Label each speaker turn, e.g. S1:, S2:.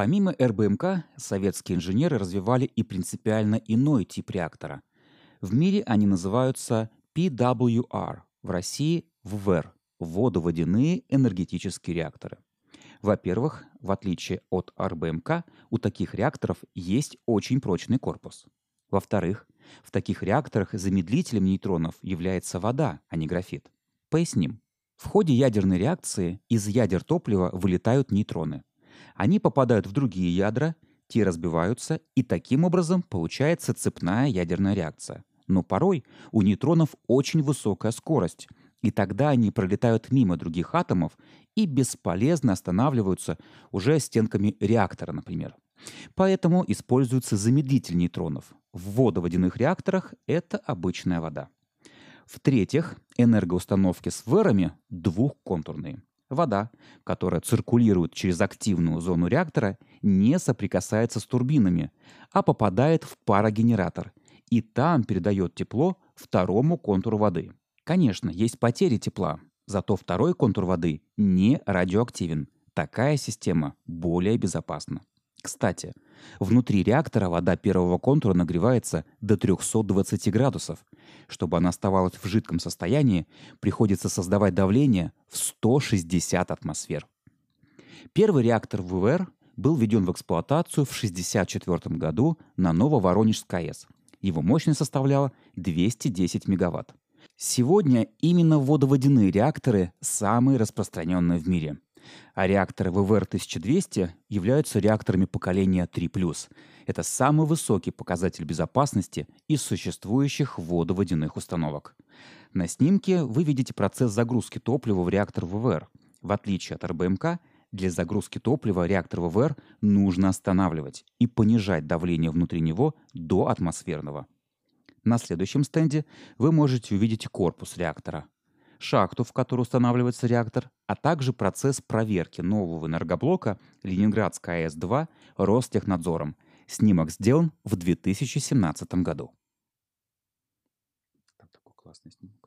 S1: Помимо РБМК, советские инженеры развивали и принципиально иной тип реактора. В мире они называются PWR, в России – ВВР – водоводяные энергетические реакторы. Во-первых, в отличие от РБМК, у таких реакторов есть очень прочный корпус. Во-вторых, в таких реакторах замедлителем нейтронов является вода, а не графит. Поясним. В ходе ядерной реакции из ядер топлива вылетают нейтроны. Они попадают в другие ядра, те разбиваются, и таким образом получается цепная ядерная реакция. Но порой у нейтронов очень высокая скорость, и тогда они пролетают мимо других атомов и бесполезно останавливаются уже стенками реактора, например. Поэтому используется замедлитель нейтронов. В водоводяных реакторах это обычная вода. В-третьих, энергоустановки с вэрами двухконтурные. Вода, которая циркулирует через активную зону реактора, не соприкасается с турбинами, а попадает в парогенератор и там передает тепло второму контуру воды. Конечно, есть потери тепла, зато второй контур воды не радиоактивен. Такая система более безопасна. Кстати, внутри реактора вода первого контура нагревается до 320 градусов. Чтобы она оставалась в жидком состоянии, приходится создавать давление в 160 атмосфер. Первый реактор ВВР был введен в эксплуатацию в 1964 году на Нововоронежской АЭС. Его мощность составляла 210 мегаватт. Сегодня именно водоводяные реакторы самые распространенные в мире – а реакторы ВВР-1200 являются реакторами поколения 3+. Это самый высокий показатель безопасности из существующих водоводяных установок. На снимке вы видите процесс загрузки топлива в реактор ВВР. В отличие от РБМК, для загрузки топлива реактор ВВР нужно останавливать и понижать давление внутри него до атмосферного. На следующем стенде вы можете увидеть корпус реактора – шахту, в которую устанавливается реактор, а также процесс проверки нового энергоблока Ленинградская АЭС-2 Ростехнадзором. Снимок сделан в 2017 году. Там такой классный снимок.